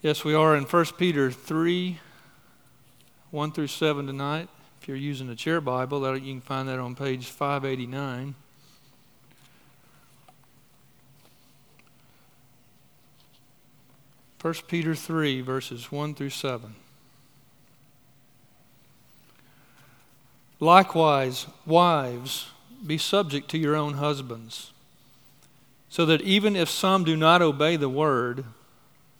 Yes, we are in 1 Peter 3 1 through 7 tonight. If you're using a chair Bible, that, you can find that on page 589. First Peter 3, verses 1 through 7. Likewise, wives, be subject to your own husbands, so that even if some do not obey the word,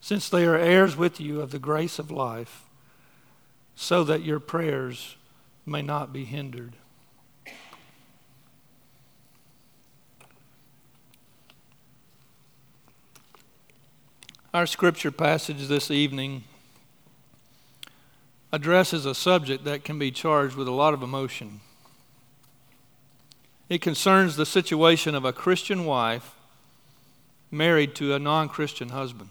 since they are heirs with you of the grace of life, so that your prayers may not be hindered. Our scripture passage this evening addresses a subject that can be charged with a lot of emotion. It concerns the situation of a Christian wife married to a non Christian husband.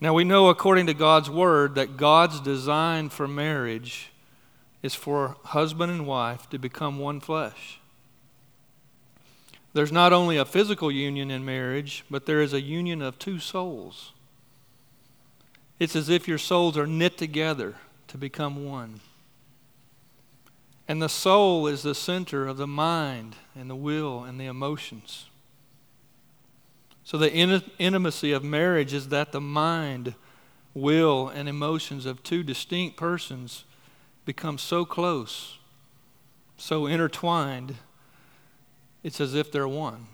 Now we know, according to God's word, that God's design for marriage is for husband and wife to become one flesh. There's not only a physical union in marriage, but there is a union of two souls. It's as if your souls are knit together to become one. And the soul is the center of the mind and the will and the emotions. So, the in- intimacy of marriage is that the mind, will, and emotions of two distinct persons become so close, so intertwined, it's as if they're one.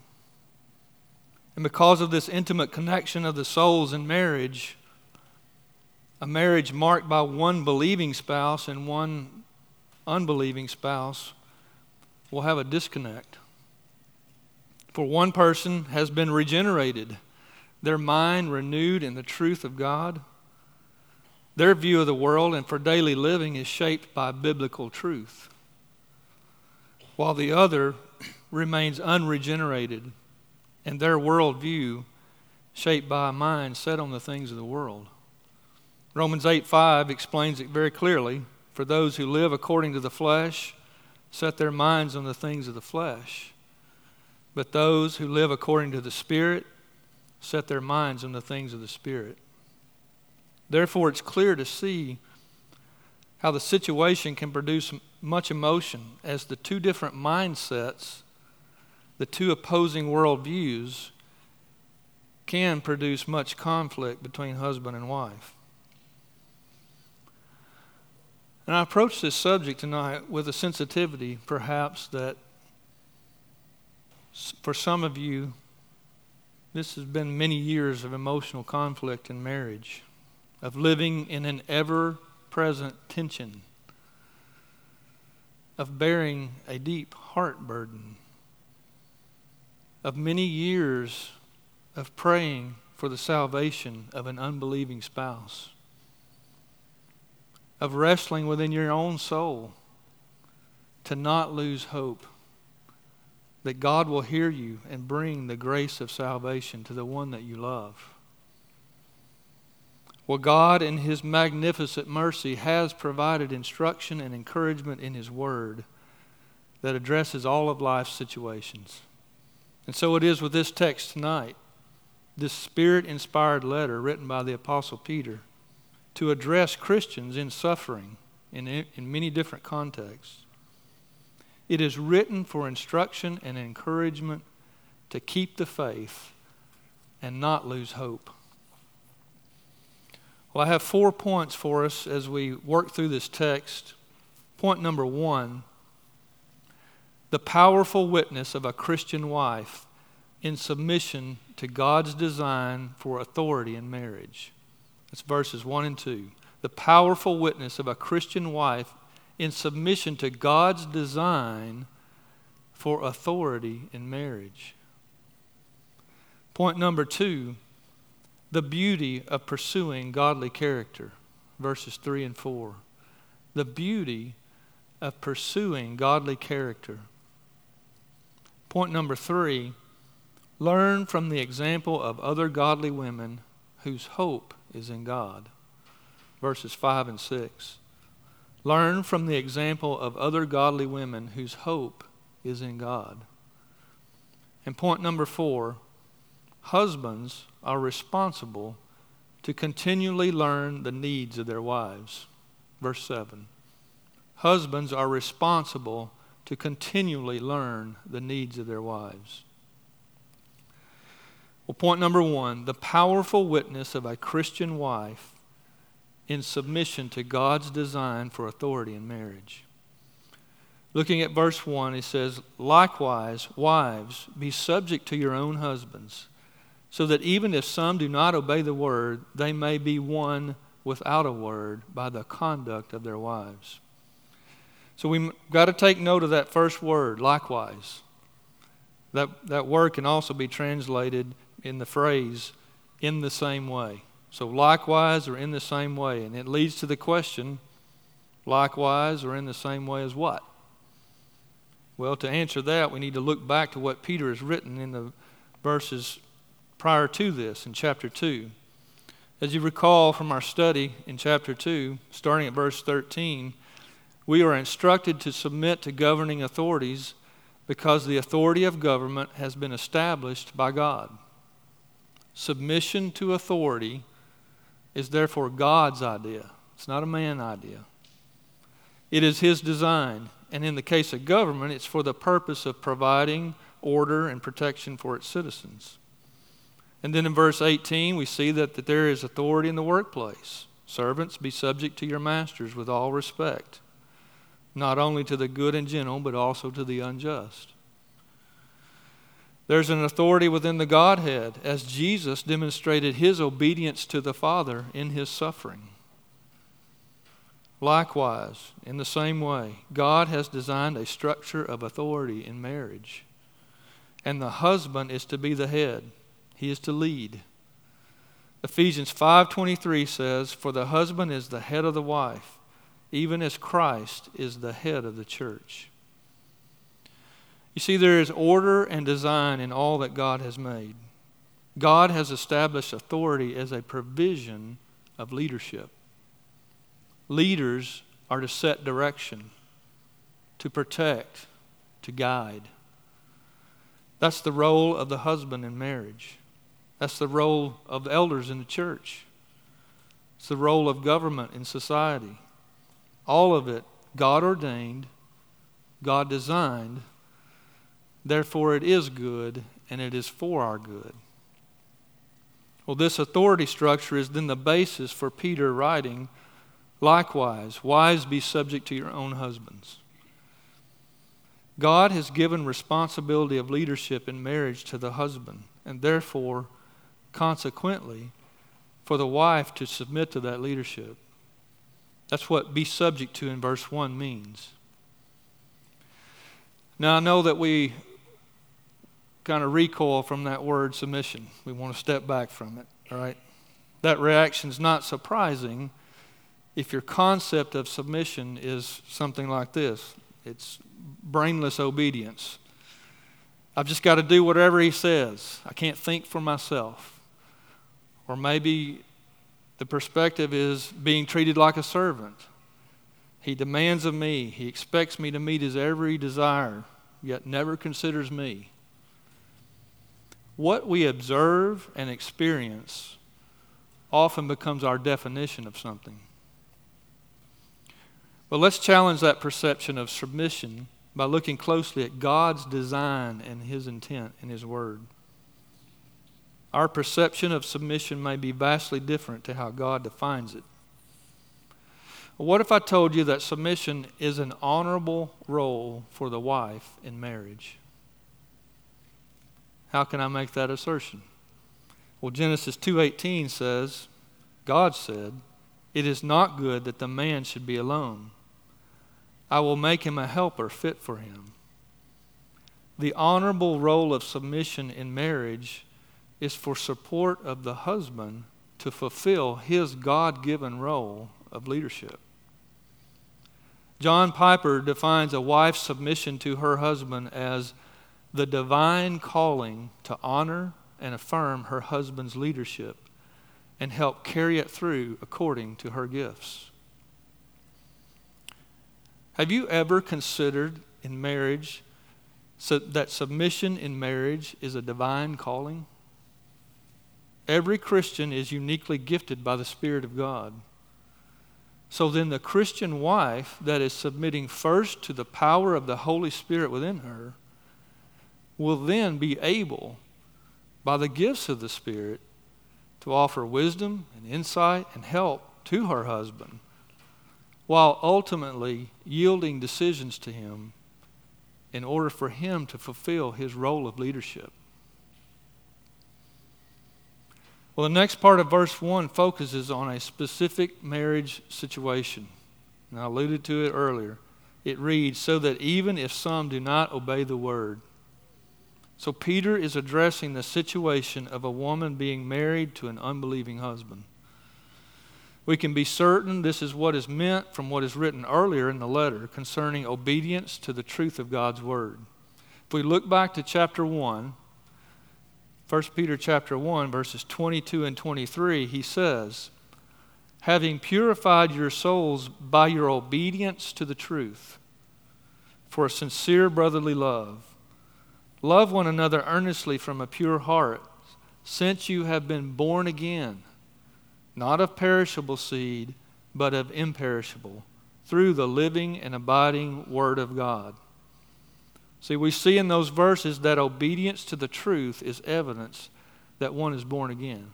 And because of this intimate connection of the souls in marriage, a marriage marked by one believing spouse and one unbelieving spouse will have a disconnect. For one person has been regenerated, their mind renewed in the truth of God. Their view of the world and for daily living is shaped by biblical truth, while the other remains unregenerated and their worldview shaped by a mind set on the things of the world. Romans 8 5 explains it very clearly. For those who live according to the flesh set their minds on the things of the flesh. But those who live according to the Spirit set their minds on the things of the Spirit. Therefore, it's clear to see how the situation can produce much emotion as the two different mindsets, the two opposing worldviews, can produce much conflict between husband and wife. And I approach this subject tonight with a sensitivity, perhaps, that for some of you, this has been many years of emotional conflict in marriage, of living in an ever present tension, of bearing a deep heart burden, of many years of praying for the salvation of an unbelieving spouse, of wrestling within your own soul to not lose hope that God will hear you and bring the grace of salvation to the one that you love. Well, God, in His magnificent mercy, has provided instruction and encouragement in His Word that addresses all of life's situations. And so it is with this text tonight, this spirit inspired letter written by the Apostle Peter to address Christians in suffering in, in many different contexts. It is written for instruction and encouragement to keep the faith and not lose hope. Well, I have four points for us as we work through this text. Point number one the powerful witness of a Christian wife in submission to God's design for authority in marriage. That's verses 1 and 2. The powerful witness of a Christian wife in submission to God's design for authority in marriage. Point number two the beauty of pursuing godly character, verses 3 and 4. The beauty of pursuing godly character. Point number three learn from the example of other godly women whose hope is in God, verses 5 and 6. Learn from the example of other godly women whose hope is in God. And point number four husbands are responsible to continually learn the needs of their wives. Verse 7. Husbands are responsible to continually learn the needs of their wives. Well, point number one the powerful witness of a Christian wife in submission to God's design for authority in marriage. Looking at verse 1, he says, Likewise, wives, be subject to your own husbands so that even if some do not obey the word, they may be won without a word by the conduct of their wives. So we've got to take note of that first word, likewise. That, that word can also be translated in the phrase, in the same way. So, likewise or in the same way. And it leads to the question, likewise or in the same way as what? Well, to answer that, we need to look back to what Peter has written in the verses prior to this in chapter 2. As you recall from our study in chapter 2, starting at verse 13, we are instructed to submit to governing authorities because the authority of government has been established by God. Submission to authority is therefore God's idea, it's not a man idea. It is His design, and in the case of government, it's for the purpose of providing order and protection for its citizens. And then in verse 18, we see that, that there is authority in the workplace. Servants, be subject to your masters with all respect, not only to the good and gentle, but also to the unjust. There's an authority within the Godhead as Jesus demonstrated his obedience to the Father in his suffering. Likewise, in the same way, God has designed a structure of authority in marriage, and the husband is to be the head. He is to lead. Ephesians 5:23 says, "For the husband is the head of the wife, even as Christ is the head of the church." You see there is order and design in all that God has made. God has established authority as a provision of leadership. Leaders are to set direction, to protect, to guide. That's the role of the husband in marriage. That's the role of elders in the church. It's the role of government in society. All of it God ordained, God designed, therefore it is good and it is for our good. Well, this authority structure is then the basis for Peter writing, likewise, wives be subject to your own husbands. God has given responsibility of leadership in marriage to the husband, and therefore, consequently, for the wife to submit to that leadership. That's what be subject to in verse 1 means. Now, I know that we kind of recoil from that word submission. We want to step back from it, all right? That reaction is not surprising if your concept of submission is something like this it's brainless obedience. I've just got to do whatever he says. I can't think for myself. Or maybe the perspective is being treated like a servant. He demands of me, he expects me to meet his every desire, yet never considers me. What we observe and experience often becomes our definition of something. But let's challenge that perception of submission by looking closely at God's design and His intent in His Word. our perception of submission may be vastly different to how God defines it. What if I told you that submission is an honorable role for the wife in marriage? How can I make that assertion? Well, Genesis 2:18 says, God said, "It is not good that the man should be alone. I will make him a helper fit for him." The honorable role of submission in marriage is for support of the husband to fulfill his God given role of leadership. John Piper defines a wife's submission to her husband as the divine calling to honor and affirm her husband's leadership and help carry it through according to her gifts. Have you ever considered in marriage so that submission in marriage is a divine calling? Every Christian is uniquely gifted by the Spirit of God. So then, the Christian wife that is submitting first to the power of the Holy Spirit within her will then be able, by the gifts of the Spirit, to offer wisdom and insight and help to her husband while ultimately yielding decisions to him in order for him to fulfill his role of leadership. Well, the next part of verse 1 focuses on a specific marriage situation. And I alluded to it earlier. It reads, So that even if some do not obey the word. So Peter is addressing the situation of a woman being married to an unbelieving husband. We can be certain this is what is meant from what is written earlier in the letter concerning obedience to the truth of God's word. If we look back to chapter 1, 1 Peter chapter 1 verses 22 and 23, he says, "Having purified your souls by your obedience to the truth for a sincere brotherly love, love one another earnestly from a pure heart, since you have been born again, not of perishable seed, but of imperishable, through the living and abiding word of God." See, we see in those verses that obedience to the truth is evidence that one is born again.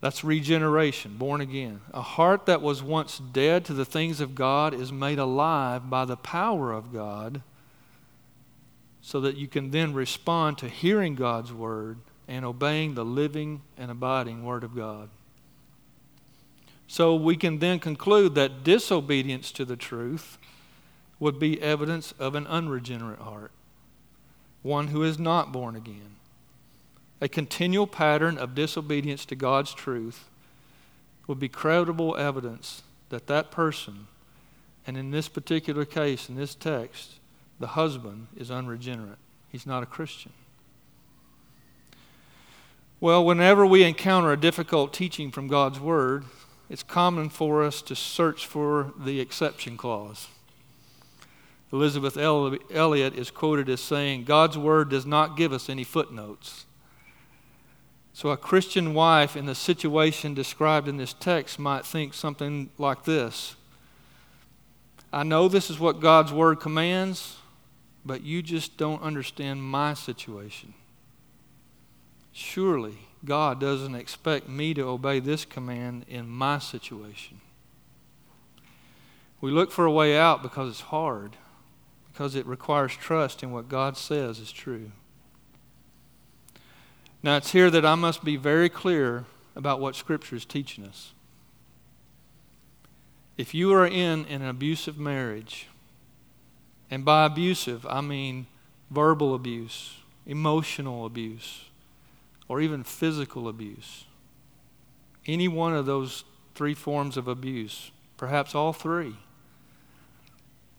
That's regeneration, born again. A heart that was once dead to the things of God is made alive by the power of God so that you can then respond to hearing God's word and obeying the living and abiding word of God. So we can then conclude that disobedience to the truth would be evidence of an unregenerate heart, one who is not born again. A continual pattern of disobedience to God's truth would be credible evidence that that person, and in this particular case, in this text, the husband is unregenerate. He's not a Christian. Well, whenever we encounter a difficult teaching from God's Word, it's common for us to search for the exception clause. Elisabeth Elliot is quoted as saying, God's word does not give us any footnotes. So, a Christian wife in the situation described in this text might think something like this I know this is what God's word commands, but you just don't understand my situation. Surely, God doesn't expect me to obey this command in my situation. We look for a way out because it's hard because it requires trust in what God says is true. Now, it's here that I must be very clear about what Scripture is teaching us. If you are in an abusive marriage, and by abusive, I mean verbal abuse, emotional abuse, or even physical abuse, any one of those three forms of abuse, perhaps all three,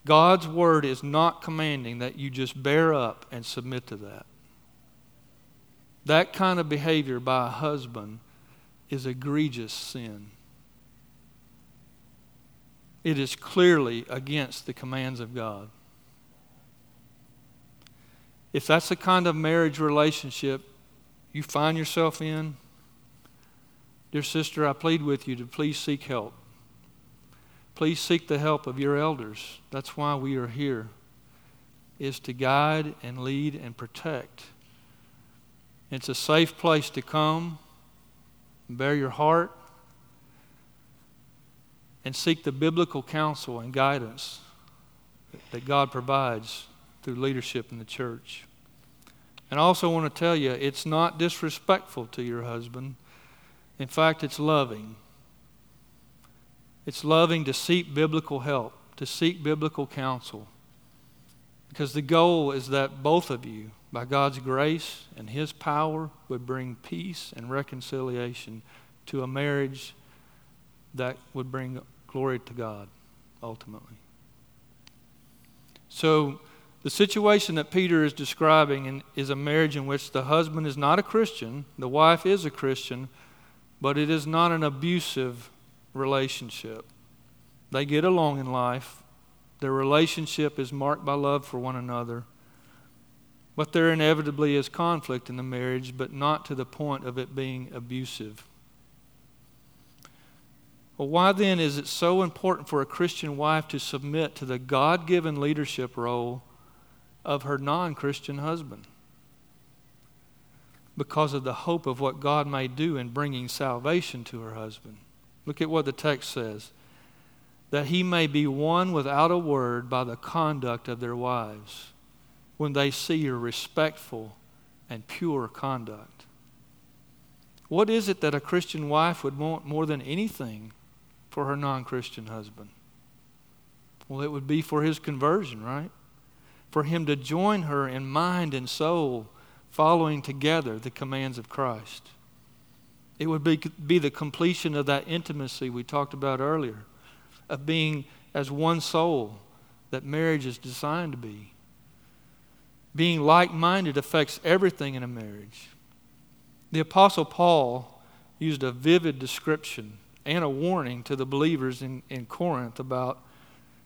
God's word is not commanding that you just bear up and submit to that. That kind of behavior by a husband is egregious sin. It is clearly against the commands of God. If that's the kind of marriage relationship you find yourself in, dear sister, I plead with you to please seek help. Please seek the help of your elders. That's why we are here, is to guide and lead and protect It's a safe place to come, and bear your heart, and seek the biblical counsel and guidance that God provides through leadership in the church. And I also want to tell you, it's not disrespectful to your husband. In fact, it's loving. It's loving to seek biblical help, to seek biblical counsel. Because the goal is that both of you, by God's grace and His power, would bring peace and reconciliation to a marriage that would bring glory to God ultimately. So, the situation that Peter is describing is a marriage in which the husband is not a Christian, the wife is a Christian, but it is not an abusive relationship. They get along in life, their relationship is marked by love for one another, but there inevitably is conflict in the marriage, but not to the point of it being abusive. Well, why then is it so important for a Christian wife to submit to the God given leadership role of her non Christian husband? Because of the hope of what God may do in bringing salvation to her husband. Look at what the text says that he may be won without a word by the conduct of their wives when they see your respectful and pure conduct. What is it that a Christian wife would want more than anything for her non Christian husband? Well, it would be for his conversion, right? For him to join her in mind and soul, following together the commands of Christ. It would be, be the completion of that intimacy we talked about earlier, of being as one soul that marriage is designed to be. Being like minded affects everything in a marriage. The Apostle Paul used a vivid description and a warning to the believers in, in Corinth about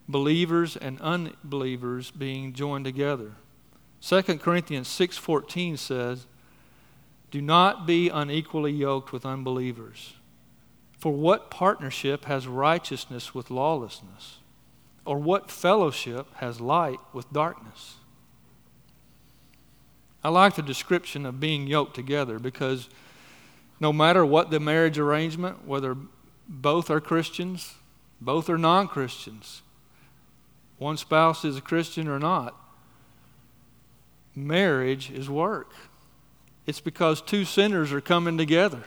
believers and unbelievers being joined together. 2 Corinthians 6:14 says, do not be unequally yoked with unbelievers. For what partnership has righteousness with lawlessness? Or what fellowship has light with darkness? I like the description of being yoked together because no matter what the marriage arrangement, whether both are Christians, both are non Christians, one spouse is a Christian or not, marriage is work. It's because two sinners are coming together.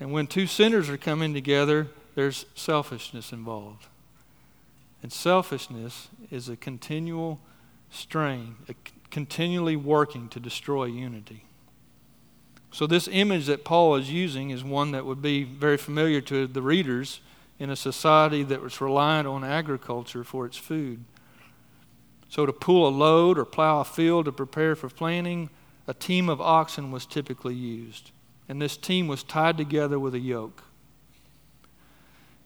And when two sinners are coming together, there's selfishness involved. And selfishness is a continual strain, a continually working to destroy unity. So, this image that Paul is using is one that would be very familiar to the readers in a society that was reliant on agriculture for its food. So, to pull a load or plow a field to prepare for planting, a team of oxen was typically used, and this team was tied together with a yoke.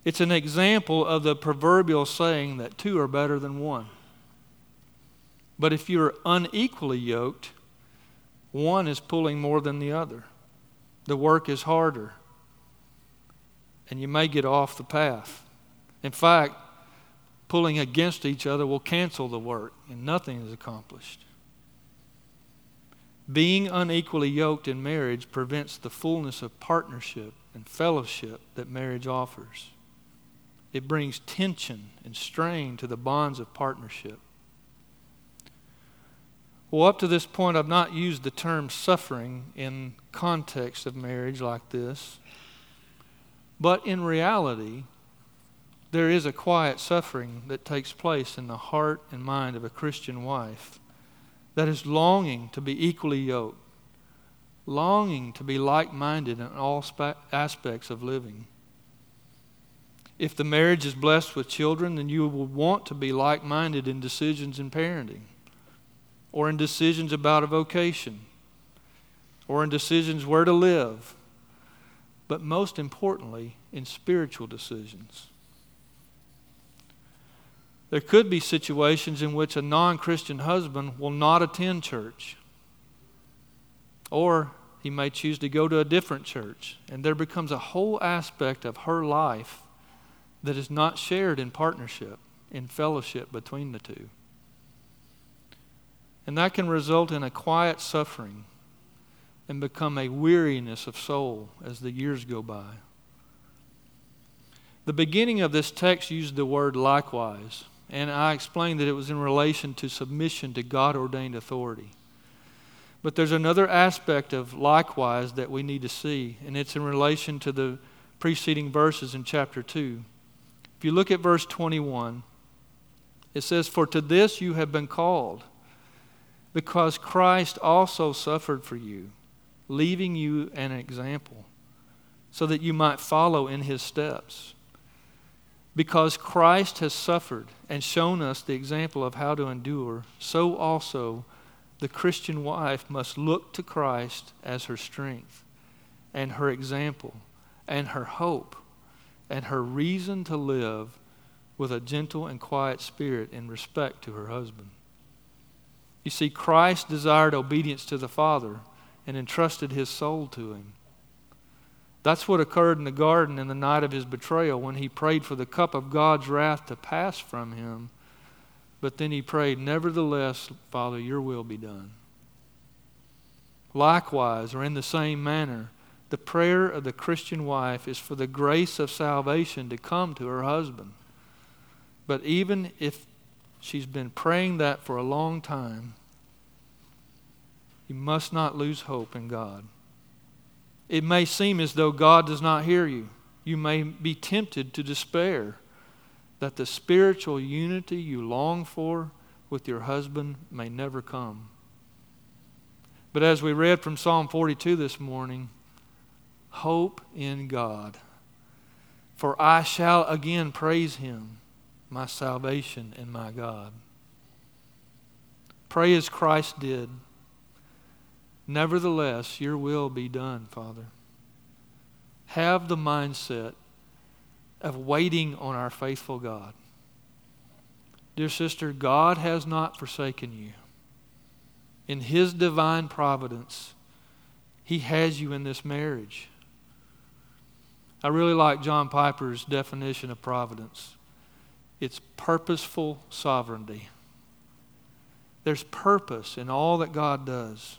It's an example of the proverbial saying that two are better than one. But if you're unequally yoked, one is pulling more than the other. The work is harder, and you may get off the path. In fact, pulling against each other will cancel the work, and nothing is accomplished. Being unequally yoked in marriage prevents the fullness of partnership and fellowship that marriage offers. It brings tension and strain to the bonds of partnership. Well, up to this point, I've not used the term suffering in context of marriage like this. But in reality, there is a quiet suffering that takes place in the heart and mind of a Christian wife that is longing to be equally yoked, longing to be like minded in all aspects of living. If the marriage is blessed with children, then you will want to be like minded in decisions in parenting, or in decisions about a vocation, or in decisions where to live, but most importantly, in spiritual decisions. There could be situations in which a non Christian husband will not attend church. Or he may choose to go to a different church. And there becomes a whole aspect of her life that is not shared in partnership, in fellowship between the two. And that can result in a quiet suffering and become a weariness of soul as the years go by. The beginning of this text used the word likewise, and I explained that it was in relation to submission to God ordained authority. But there's another aspect of likewise that we need to see, and it's in relation to the preceding verses in chapter 2. If you look at verse 21, it says, For to this you have been called, because Christ also suffered for you, leaving you an example, so that you might follow in his steps. Because Christ has suffered and shown us the example of how to endure, so also the Christian wife must look to Christ as her strength and her example and her hope and her reason to live with a gentle and quiet spirit in respect to her husband. You see, Christ desired obedience to the Father and entrusted his soul to him. That's what occurred in the garden in the night of his betrayal when he prayed for the cup of God's wrath to pass from him. But then he prayed, Nevertheless, Father, your will be done. Likewise, or in the same manner, the prayer of the Christian wife is for the grace of salvation to come to her husband. But even if she's been praying that for a long time, you must not lose hope in God. It may seem as though God does not hear you. You may be tempted to despair that the spiritual unity you long for with your husband may never come. But as we read from Psalm 42 this morning, hope in God. For I shall again praise him, my salvation and my God. Pray as Christ did. Nevertheless, your will be done, Father. Have the mindset of waiting on our faithful God. Dear sister, God has not forsaken you. In His divine providence, He has you in this marriage. I really like John Piper's definition of providence it's purposeful sovereignty. There's purpose in all that God does.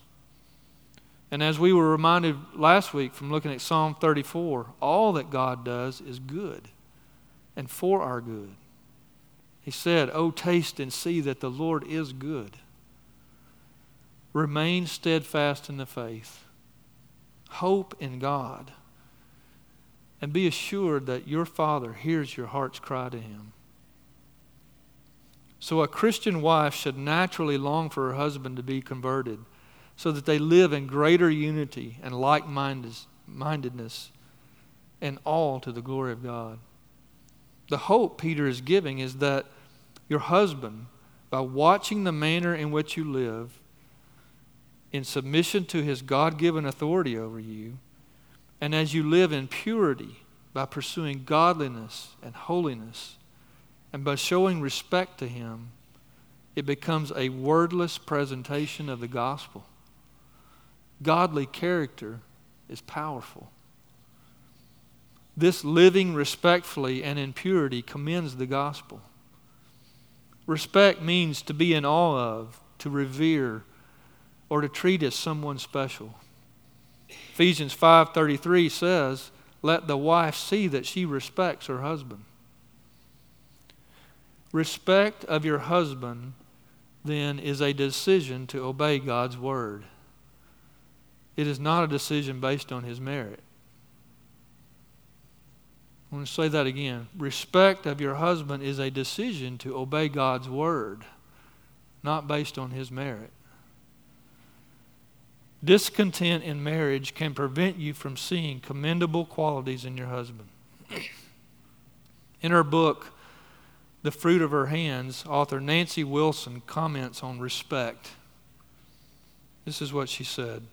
And as we were reminded last week from looking at Psalm 34, all that God does is good and for our good. He said, Oh, taste and see that the Lord is good. Remain steadfast in the faith. Hope in God. And be assured that your Father hears your heart's cry to Him. So, a Christian wife should naturally long for her husband to be converted so that they live in greater unity and like mindedness and all to the glory of God. The hope Peter is giving is that your husband, by watching the manner in which you live, in submission to his God given authority over you, and as you live in purity by pursuing godliness and holiness, and by showing respect to him, it becomes a wordless presentation of the gospel godly character is powerful. This living respectfully and in purity commends the gospel. Respect means to be in awe of, to revere, or to treat as someone special. Ephesians 5:33 says, "Let the wife see that she respects her husband." Respect of your husband then is a decision to obey God's word. It is not a decision based on his merit. I want to say that again. Respect of your husband is a decision to obey God's word, not based on his merit. Discontent in marriage can prevent you from seeing commendable qualities in your husband. In her book, The Fruit of Her Hands, author Nancy Wilson comments on respect. This is what she said.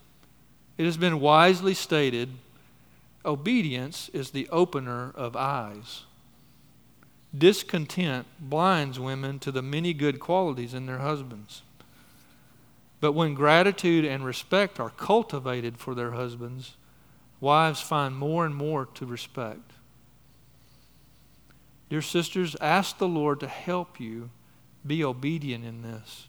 It has been wisely stated obedience is the opener of eyes. Discontent blinds women to the many good qualities in their husbands. But when gratitude and respect are cultivated for their husbands, wives find more and more to respect. Dear sisters, ask the Lord to help you be obedient in this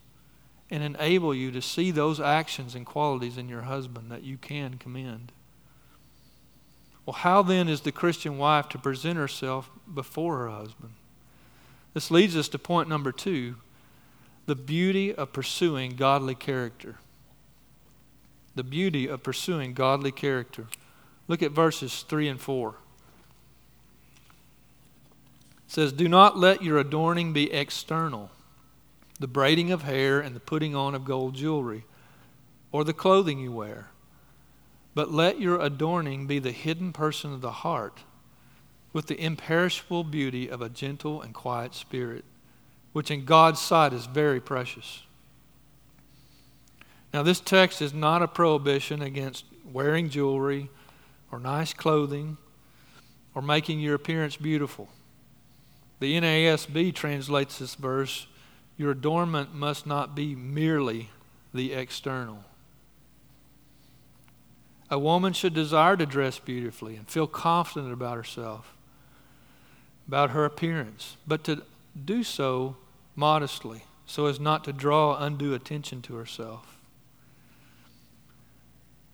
and enable you to see those actions and qualities in your husband that you can commend. Well, how then is the Christian wife to present herself before her husband? This leads us to point number two the beauty of pursuing godly character. The beauty of pursuing godly character. Look at verses 3 and 4. It says, Do not let your adorning be external, the braiding of hair and the putting on of gold jewelry, or the clothing you wear, but let your adorning be the hidden person of the heart, with the imperishable beauty of a gentle and quiet spirit which in God's sight is very precious. Now, this text is not a prohibition against wearing jewelry or nice clothing or making your appearance beautiful. The NASB translates this verse Your adornment must not be merely the external. A woman should desire to dress beautifully and feel confident about herself, about her appearance, but to do so modestly so as not to draw undue attention to herself.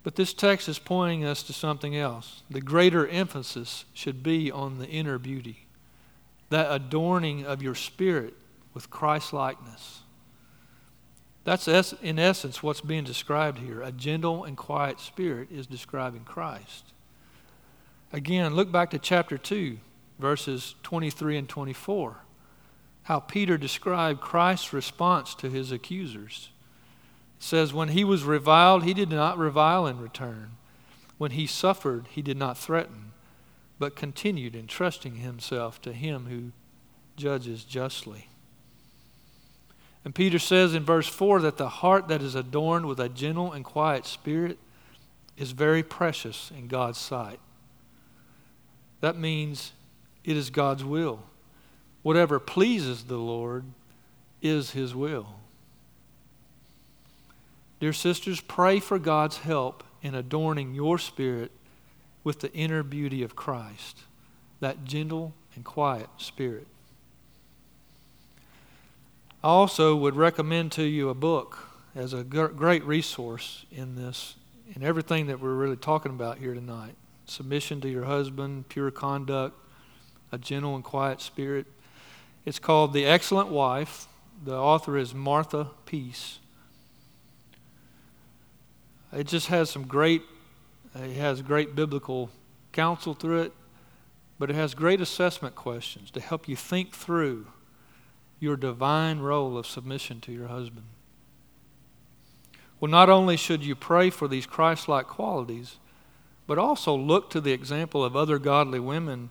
But this text is pointing us to something else. The greater emphasis should be on the inner beauty, that adorning of your spirit with Christ likeness. That's in essence what's being described here. A gentle and quiet spirit is describing Christ. Again, look back to chapter 2, verses 23 and 24 how Peter described Christ's response to his accusers. It says, When he was reviled, he did not revile in return. When he suffered, he did not threaten, but continued entrusting himself to him who judges justly. And Peter says in verse 4 that the heart that is adorned with a gentle and quiet spirit is very precious in God's sight. That means it is God's will Whatever pleases the Lord is His will. Dear sisters, pray for God's help in adorning your spirit with the inner beauty of Christ, that gentle and quiet spirit. I also would recommend to you a book as a great resource in this, in everything that we're really talking about here tonight submission to your husband, pure conduct, a gentle and quiet spirit. It's called The Excellent Wife. The author is Martha Peace. It just has some great, it has great biblical counsel through it, but it has great assessment questions to help you think through your divine role of submission to your husband. Well, not only should you pray for these Christ like qualities, but also look to the example of other godly women,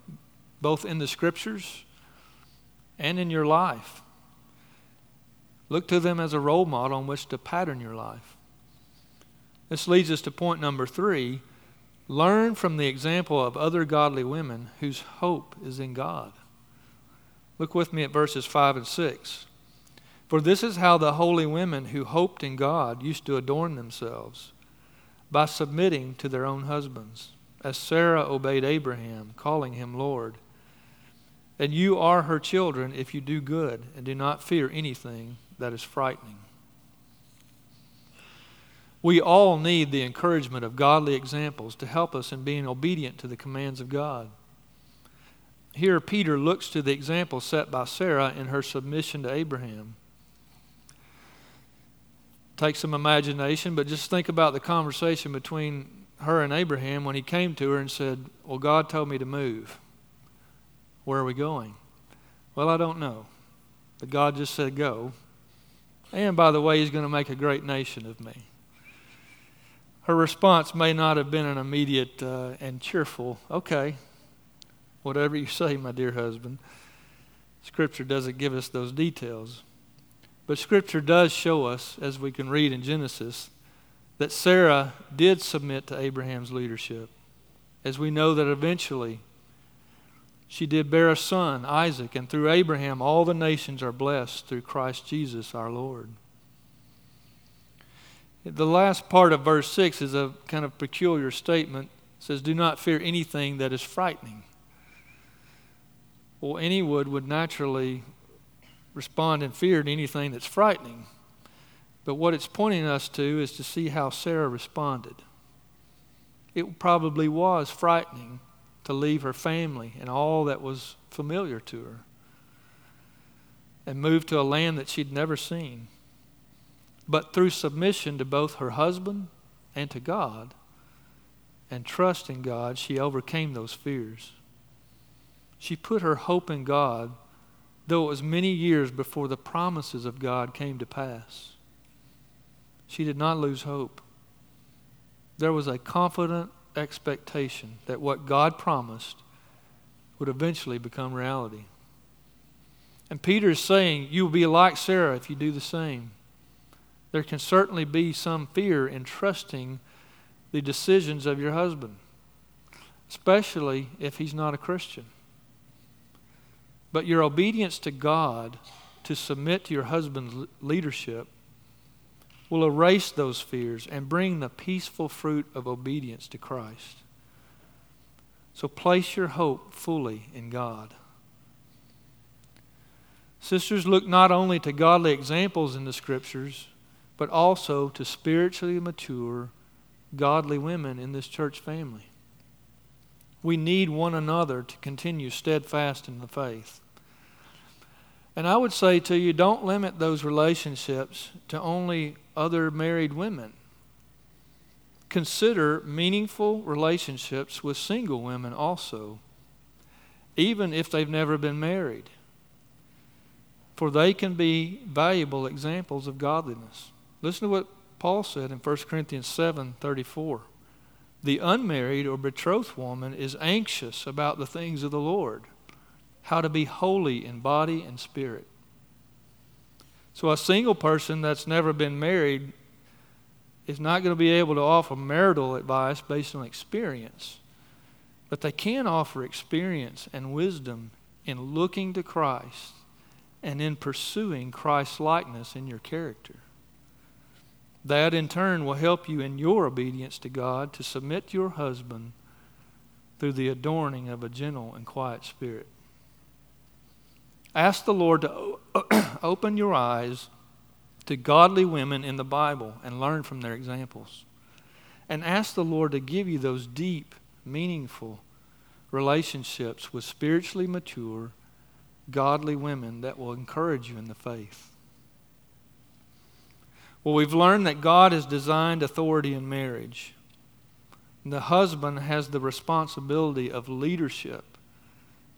both in the scriptures and in your life. Look to them as a role model on which to pattern your life. This leads us to point number three learn from the example of other godly women whose hope is in God. Look with me at verses 5 and 6. For this is how the holy women who hoped in God used to adorn themselves by submitting to their own husbands, as Sarah obeyed Abraham, calling him Lord. And you are her children if you do good and do not fear anything that is frightening. We all need the encouragement of godly examples to help us in being obedient to the commands of God. Here, Peter looks to the example set by Sarah in her submission to Abraham. Take some imagination, but just think about the conversation between her and Abraham when he came to her and said, Well, God told me to move. Where are we going? Well, I don't know. But God just said, Go. And by the way, He's going to make a great nation of me. Her response may not have been an immediate uh, and cheerful, okay, whatever you say, my dear husband. Scripture doesn't give us those details. But Scripture does show us, as we can read in Genesis, that Sarah did submit to Abraham's leadership. As we know that eventually she did bear a son, Isaac, and through Abraham all the nations are blessed through Christ Jesus our Lord. The last part of verse 6 is a kind of peculiar statement. It says, Do not fear anything that is frightening. Well, any would would naturally respond in fear to anything that's frightening. But what it's pointing us to is to see how Sarah responded. It probably was frightening to leave her family and all that was familiar to her and move to a land that she'd never seen. But through submission to both her husband and to God and trust in God, she overcame those fears. She put her hope in God, though it was many years before the promises of God came to pass. She did not lose hope. There was a confident expectation that what God promised would eventually become reality. And Peter is saying, You will be like Sarah if you do the same. There can certainly be some fear in trusting the decisions of your husband, especially if he's not a Christian. But your obedience to God to submit to your husband's leadership will erase those fears and bring the peaceful fruit of obedience to Christ. So place your hope fully in God. Sisters, look not only to godly examples in the Scriptures, but also to spiritually mature, godly women in this church family. We need one another to continue steadfast in the faith. And I would say to you, don't limit those relationships to only other married women. Consider meaningful relationships with single women also, even if they've never been married, for they can be valuable examples of godliness. Listen to what Paul said in 1 Corinthians 7 34. The unmarried or betrothed woman is anxious about the things of the Lord how to be holy in body and spirit. So, a single person that's never been married is not going to be able to offer marital advice based on experience, but they can offer experience and wisdom in looking to Christ and in pursuing Christ's likeness in your character. That in turn will help you in your obedience to God to submit your husband through the adorning of a gentle and quiet spirit. Ask the Lord to open your eyes to godly women in the Bible and learn from their examples. And ask the Lord to give you those deep, meaningful relationships with spiritually mature, godly women that will encourage you in the faith. Well, we've learned that God has designed authority in marriage. The husband has the responsibility of leadership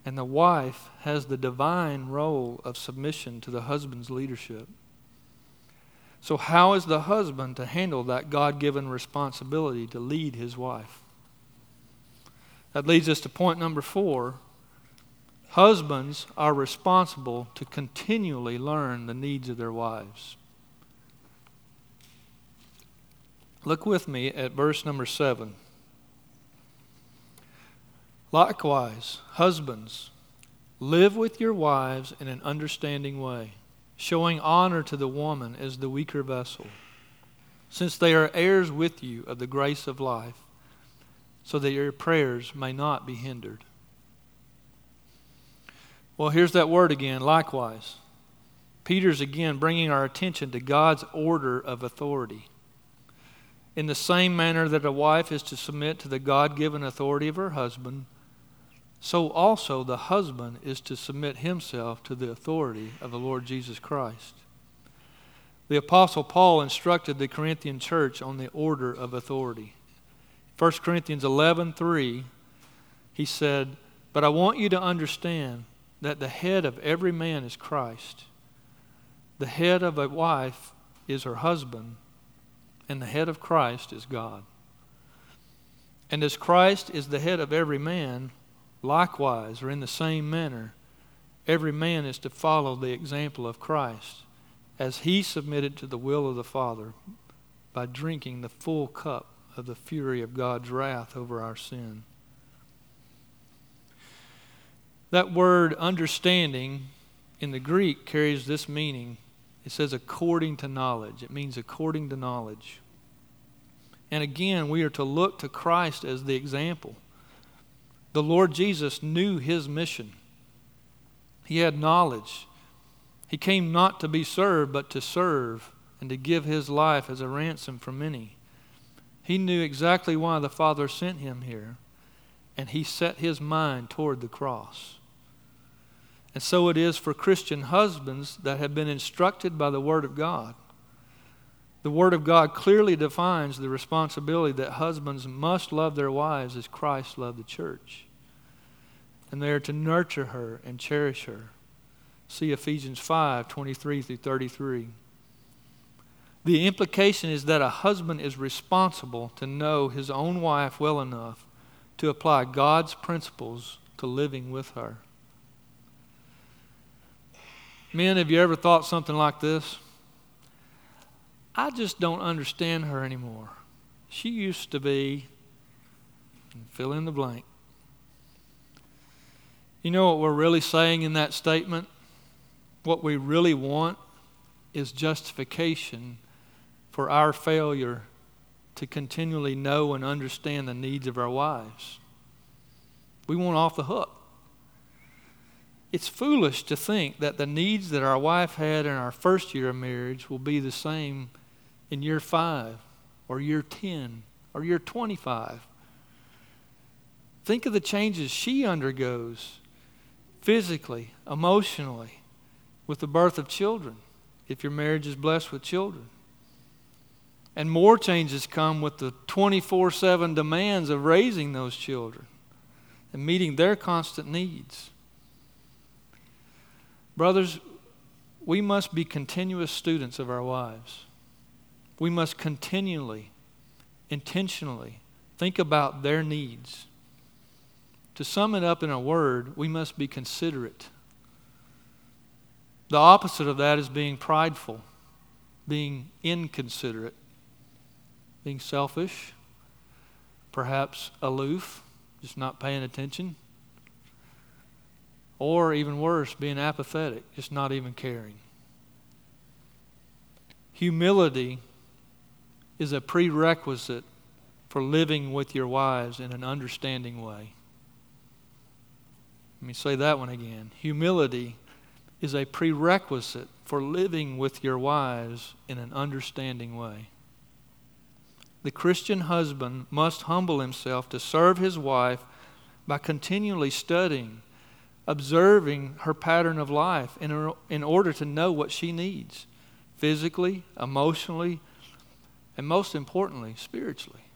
and the wife has the divine role of submission to the husband's leadership. So, how is the husband to handle that God given responsibility to lead his wife? That leads us to point number four. Husbands are responsible to continually learn the needs of their wives. Look with me at verse number seven. Likewise, husbands, live with your wives in an understanding way, showing honor to the woman as the weaker vessel, since they are heirs with you of the grace of life, so that your prayers may not be hindered. Well, here's that word again, likewise. Peter's again bringing our attention to God's order of authority. In the same manner that a wife is to submit to the God given authority of her husband, so also the husband is to submit himself to the authority of the Lord Jesus Christ. The Apostle Paul instructed the Corinthian church on the order of authority. 1 Corinthians 11 3, he said, But I want you to understand that the head of every man is Christ. The head of a wife is her husband, and the head of Christ is God. And as Christ is the head of every man, Likewise, or in the same manner, every man is to follow the example of Christ as he submitted to the will of the Father by drinking the full cup of the fury of God's wrath over our sin. That word understanding in the Greek carries this meaning. It says according to knowledge. It means according to knowledge. And again, we are to look to Christ as the example. The Lord Jesus knew his mission, he had knowledge. He came not to be served, but to serve and to give his life as a ransom for many. He knew exactly why the Father sent him here, and he set his mind toward the cross. And so it is for Christian husbands that have been instructed by the Word of God. The Word of God clearly defines the responsibility that husbands must love their wives as Christ loved the church. And they are to nurture her and cherish her. See Ephesians 5 23 through 33. The implication is that a husband is responsible to know his own wife well enough to apply God's principles to living with her. Men, have you ever thought something like this? I just don't understand her anymore. She used to be, fill in the blank. You know what we're really saying in that statement? What we really want is justification for our failure to continually know and understand the needs of our wives. We want off the hook. It's foolish to think that the needs that our wife had in our first year of marriage will be the same in year five or year 10 or year 25. Think of the changes she undergoes physically, emotionally, with the birth of children, if your marriage is blessed with children. And more changes come with the 24 7 demands of raising those children and meeting their constant needs. Brothers, we must be continuous students of our wives. We must continually, intentionally think about their needs. To sum it up in a word, we must be considerate. The opposite of that is being prideful, being inconsiderate, being selfish, perhaps aloof, just not paying attention. Or even worse, being apathetic, just not even caring. Humility is a prerequisite for living with your wives in an understanding way. Let me say that one again. Humility is a prerequisite for living with your wives in an understanding way. The Christian husband must humble himself to serve his wife by continually studying observing her pattern of life in, in order to know what she needs physically, emotionally, and most importantly, spiritually.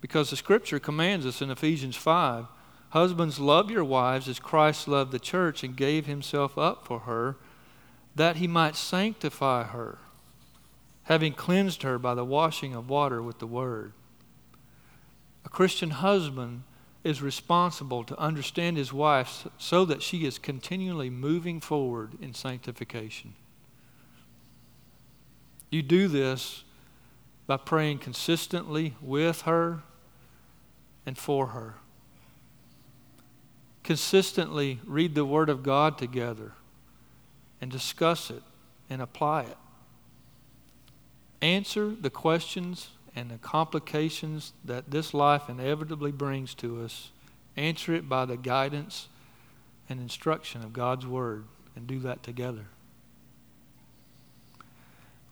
Because the scripture commands us in Ephesians 5 Husbands, love your wives as Christ loved the church and gave himself up for her, that he might sanctify her, having cleansed her by the washing of water with the word. A Christian husband is responsible to understand his wife so that she is continually moving forward in sanctification. You do this by praying consistently with her and for her. Consistently read the Word of God together and discuss it and apply it. Answer the questions and the complications that this life inevitably brings to us, answer it by the guidance and instruction of God's Word, and do that together.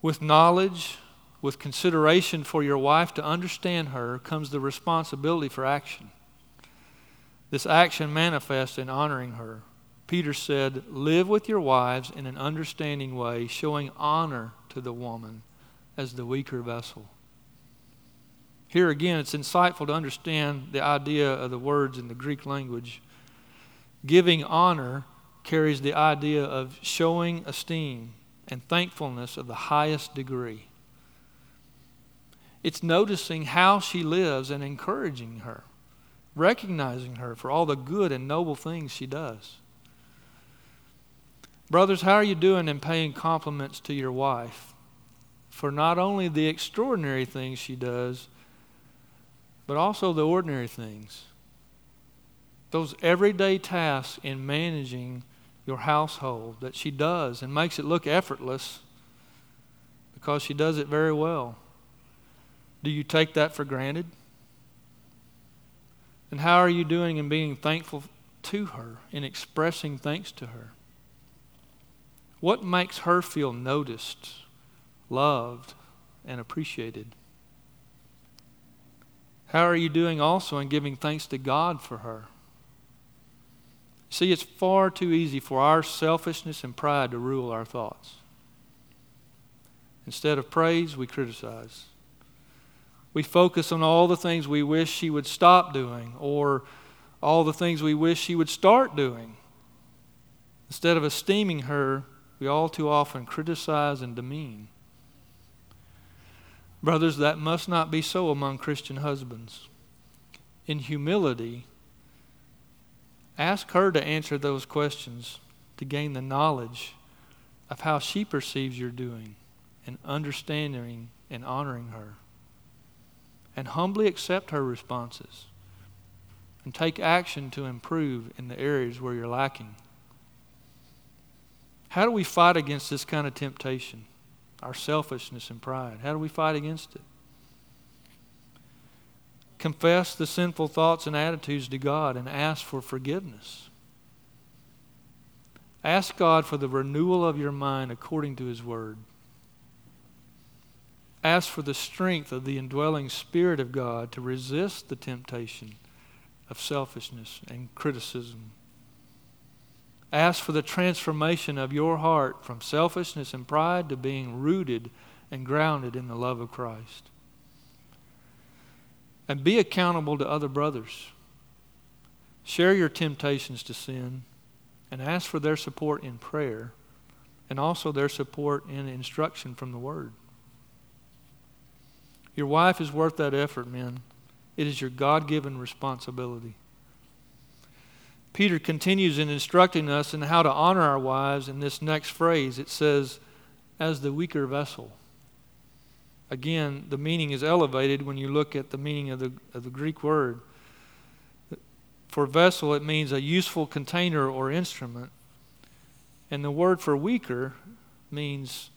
With knowledge, with consideration for your wife to understand her, comes the responsibility for action. This action manifests in honoring her. Peter said, Live with your wives in an understanding way, showing honor to the woman as the weaker vessel. Here again, it's insightful to understand the idea of the words in the Greek language. Giving honor carries the idea of showing esteem and thankfulness of the highest degree. It's noticing how she lives and encouraging her, recognizing her for all the good and noble things she does. Brothers, how are you doing in paying compliments to your wife for not only the extraordinary things she does, but also the ordinary things. Those everyday tasks in managing your household that she does and makes it look effortless because she does it very well. Do you take that for granted? And how are you doing in being thankful to her, in expressing thanks to her? What makes her feel noticed loved, and appreciated? How are you doing also in giving thanks to God for her? See, it's far too easy for our selfishness and pride to rule our thoughts. Instead of praise, we criticize. We focus on all the things we wish she would stop doing or all the things we wish she would start doing. Instead of esteeming her, we all too often criticize and demean. Brothers, that must not be so among Christian husbands. In humility, ask her to answer those questions to gain the knowledge of how she perceives your doing and understanding and honoring her. And humbly accept her responses and take action to improve in the areas where you're lacking. How do we fight against this kind of temptation? Our selfishness and pride. How do we fight against it? Confess the sinful thoughts and attitudes to God and ask for forgiveness. Ask God for the renewal of your mind according to His Word. Ask for the strength of the indwelling Spirit of God to resist the temptation of selfishness and criticism Ask for the transformation of your heart from selfishness and pride to being rooted and grounded in the love of Christ. And be accountable to other brothers. Share your temptations to sin and ask for their support in prayer and also their support in instruction from the Word. Your wife is worth that effort, men. It is your God given responsibility. Peter continues in instructing us in how to honor our wives in this next phrase. It says, as the weaker vessel. Again, the meaning is elevated when you look at the meaning of the, of the Greek word. For vessel, it means a useful container or instrument. And the word for weaker means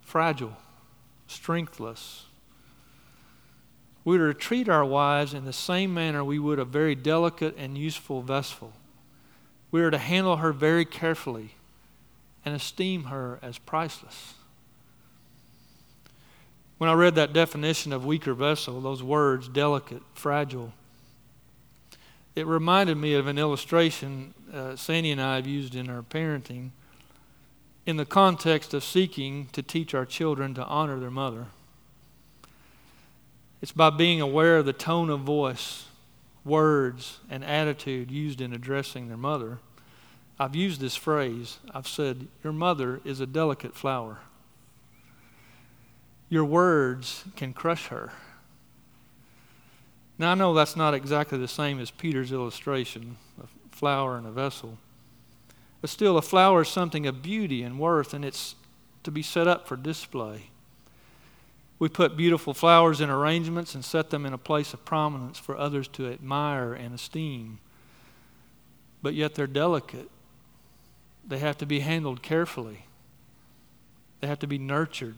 fragile, strengthless. We are to treat our wives in the same manner we would a very delicate and useful vessel. We are to handle her very carefully and esteem her as priceless. When I read that definition of weaker vessel, those words, delicate, fragile, it reminded me of an illustration uh, Sandy and I have used in our parenting in the context of seeking to teach our children to honor their mother. It's by being aware of the tone of voice words and attitude used in addressing their mother. I've used this phrase. I've said, Your mother is a delicate flower. Your words can crush her. Now, I know that's not exactly the same as Peter's illustration of a flower and a vessel. But still, a flower is something of beauty and worth, and it's to be set up for display. We put beautiful flowers in arrangements and set them in a place of prominence for others to admire and esteem. But yet they're delicate. They have to be handled carefully, they have to be nurtured.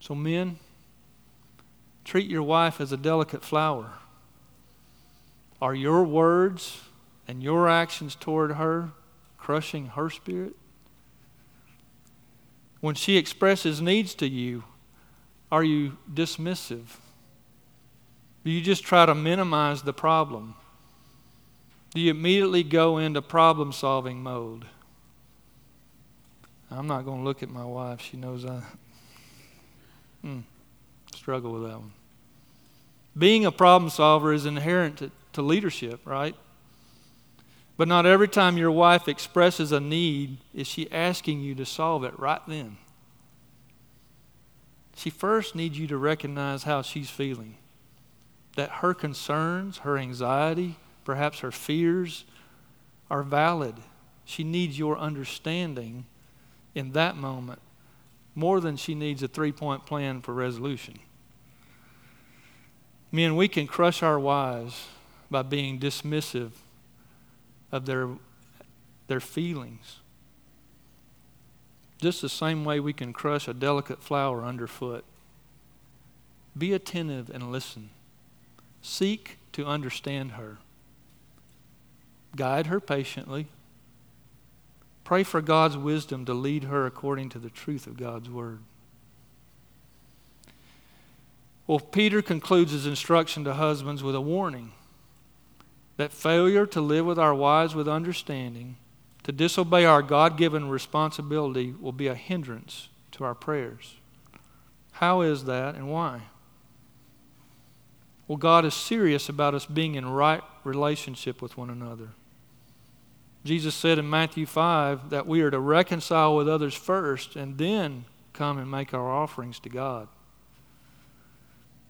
So, men, treat your wife as a delicate flower. Are your words and your actions toward her crushing her spirit? When she expresses needs to you, are you dismissive? Do you just try to minimize the problem? Do you immediately go into problem solving mode? I'm not going to look at my wife. She knows I hmm, struggle with that one. Being a problem solver is inherent to, to leadership, right? But not every time your wife expresses a need is she asking you to solve it right then. She first needs you to recognize how she's feeling. That her concerns, her anxiety, perhaps her fears are valid. She needs your understanding in that moment more than she needs a three point plan for resolution. Men, we can crush our wives by being dismissive of their, their feelings just the same way we can crush a delicate flower underfoot. Be attentive and listen. Seek to understand her. Guide her patiently. Pray for God's wisdom to lead her according to the truth of God's word. Well, Peter concludes his instruction to husbands with a warning that failure to live with our wives with understanding, to disobey our God given responsibility, will be a hindrance to our prayers. How is that and why? Well, God is serious about us being in right relationship with one another. Jesus said in Matthew 5 that we are to reconcile with others first and then come and make our offerings to God.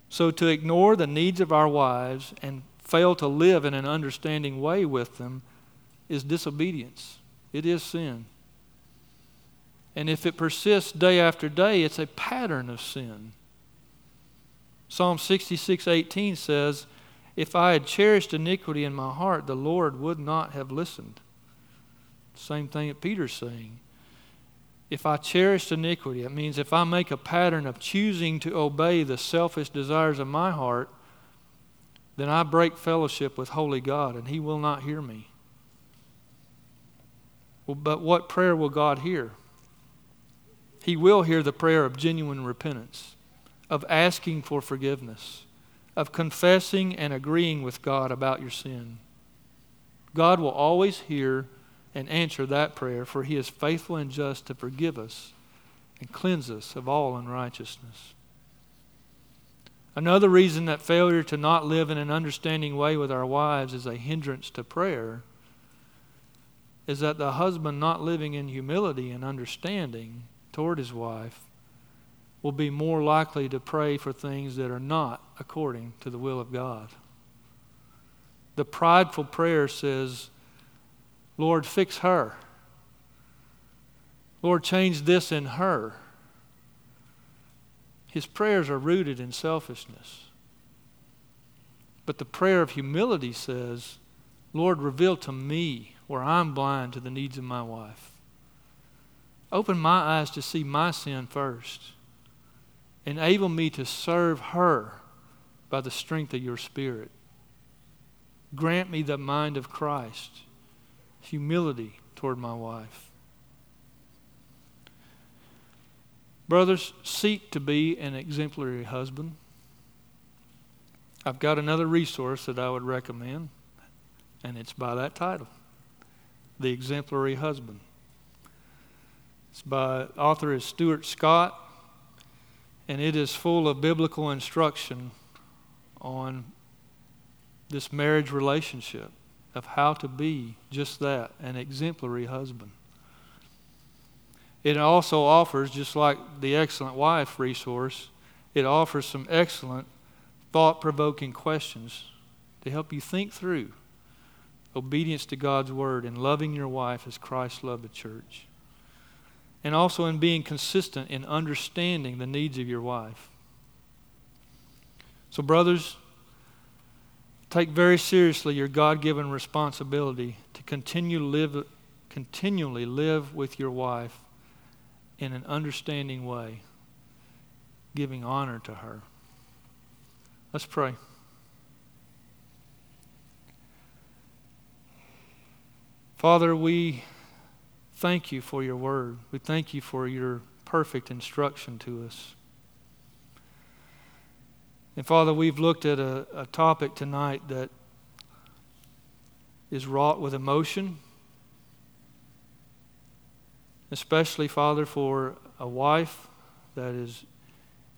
So to ignore the needs of our wives and fail to live in an understanding way with them is disobedience. It is sin. And if it persists day after day, it's a pattern of sin. Psalm 66 18 says, If I had cherished iniquity in my heart, the Lord would not have listened. Same thing that Peter's saying. If I cherished iniquity, it means if I make a pattern of choosing to obey the selfish desires of my heart, then I break fellowship with Holy God, and He will not hear me. Well, but what prayer will God hear? He will hear the prayer of genuine repentance, of asking for forgiveness, of confessing and agreeing with God about your sin. God will always hear and answer that prayer, for He is faithful and just to forgive us and cleanse us of all unrighteousness. Another reason that failure to not live in an understanding way with our wives is a hindrance to prayer is that the husband not living in humility and understanding toward his wife will be more likely to pray for things that are not according to the will of God. The prideful prayer says, Lord, fix her. Lord, change this in her. His prayers are rooted in selfishness. But the prayer of humility says, Lord, reveal to me where I'm blind to the needs of my wife. Open my eyes to see my sin first. Enable me to serve her by the strength of your Spirit. Grant me the mind of Christ, humility toward my wife. Brothers, seek to be an exemplary husband. I've got another resource that I would recommend, and it's by that title The Exemplary Husband. It's by author is Stuart Scott, and it is full of biblical instruction on this marriage relationship of how to be just that an exemplary husband. It also offers, just like the Excellent Wife resource, it offers some excellent thought provoking questions to help you think through obedience to God's word and loving your wife as Christ loved the church. And also in being consistent in understanding the needs of your wife. So, brothers, take very seriously your God given responsibility to continue live, continually live with your wife in an understanding way, giving honor to her. Let's pray. Father, we thank you for your word. We thank you for your perfect instruction to us. And Father, we've looked at a, a topic tonight that is wrought with emotion especially, Father, for a wife that is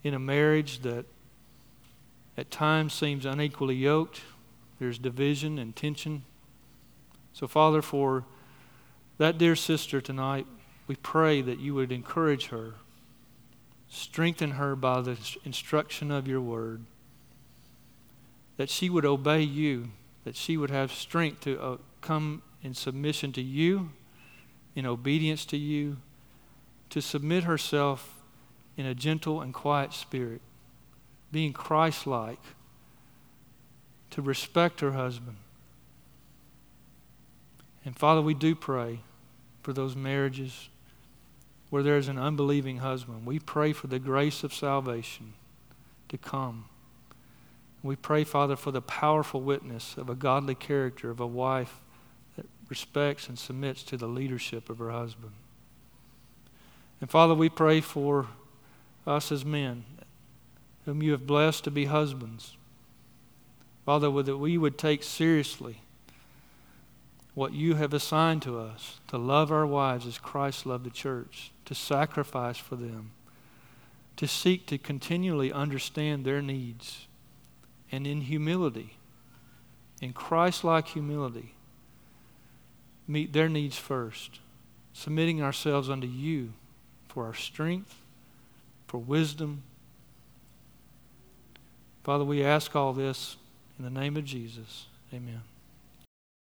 in a marriage that at times seems unequally yoked. There's division and tension. So, Father, for that dear sister tonight, we pray that you would encourage her, strengthen her by the instruction of your word, that she would obey you, that she would have strength to uh, come in submission to you in obedience to you, to submit herself in a gentle and quiet spirit, being Christ like, to respect her husband. And Father, we do pray for those marriages where there's an unbelieving husband. We pray for the grace of salvation to come. We pray, Father, for the powerful witness of a godly character of a wife that respects and submits to the leadership of her husband. And Father, we pray for us as men whom you have blessed to be husbands. Father, that we would take seriously what you have assigned to us to love our wives as Christ loved the church, to sacrifice for them, to seek to continually understand their needs, and in humility, in Christ like humility, meet their needs first, submitting ourselves unto you for our strength, for wisdom. Father, we ask all this in the name of Jesus. Amen.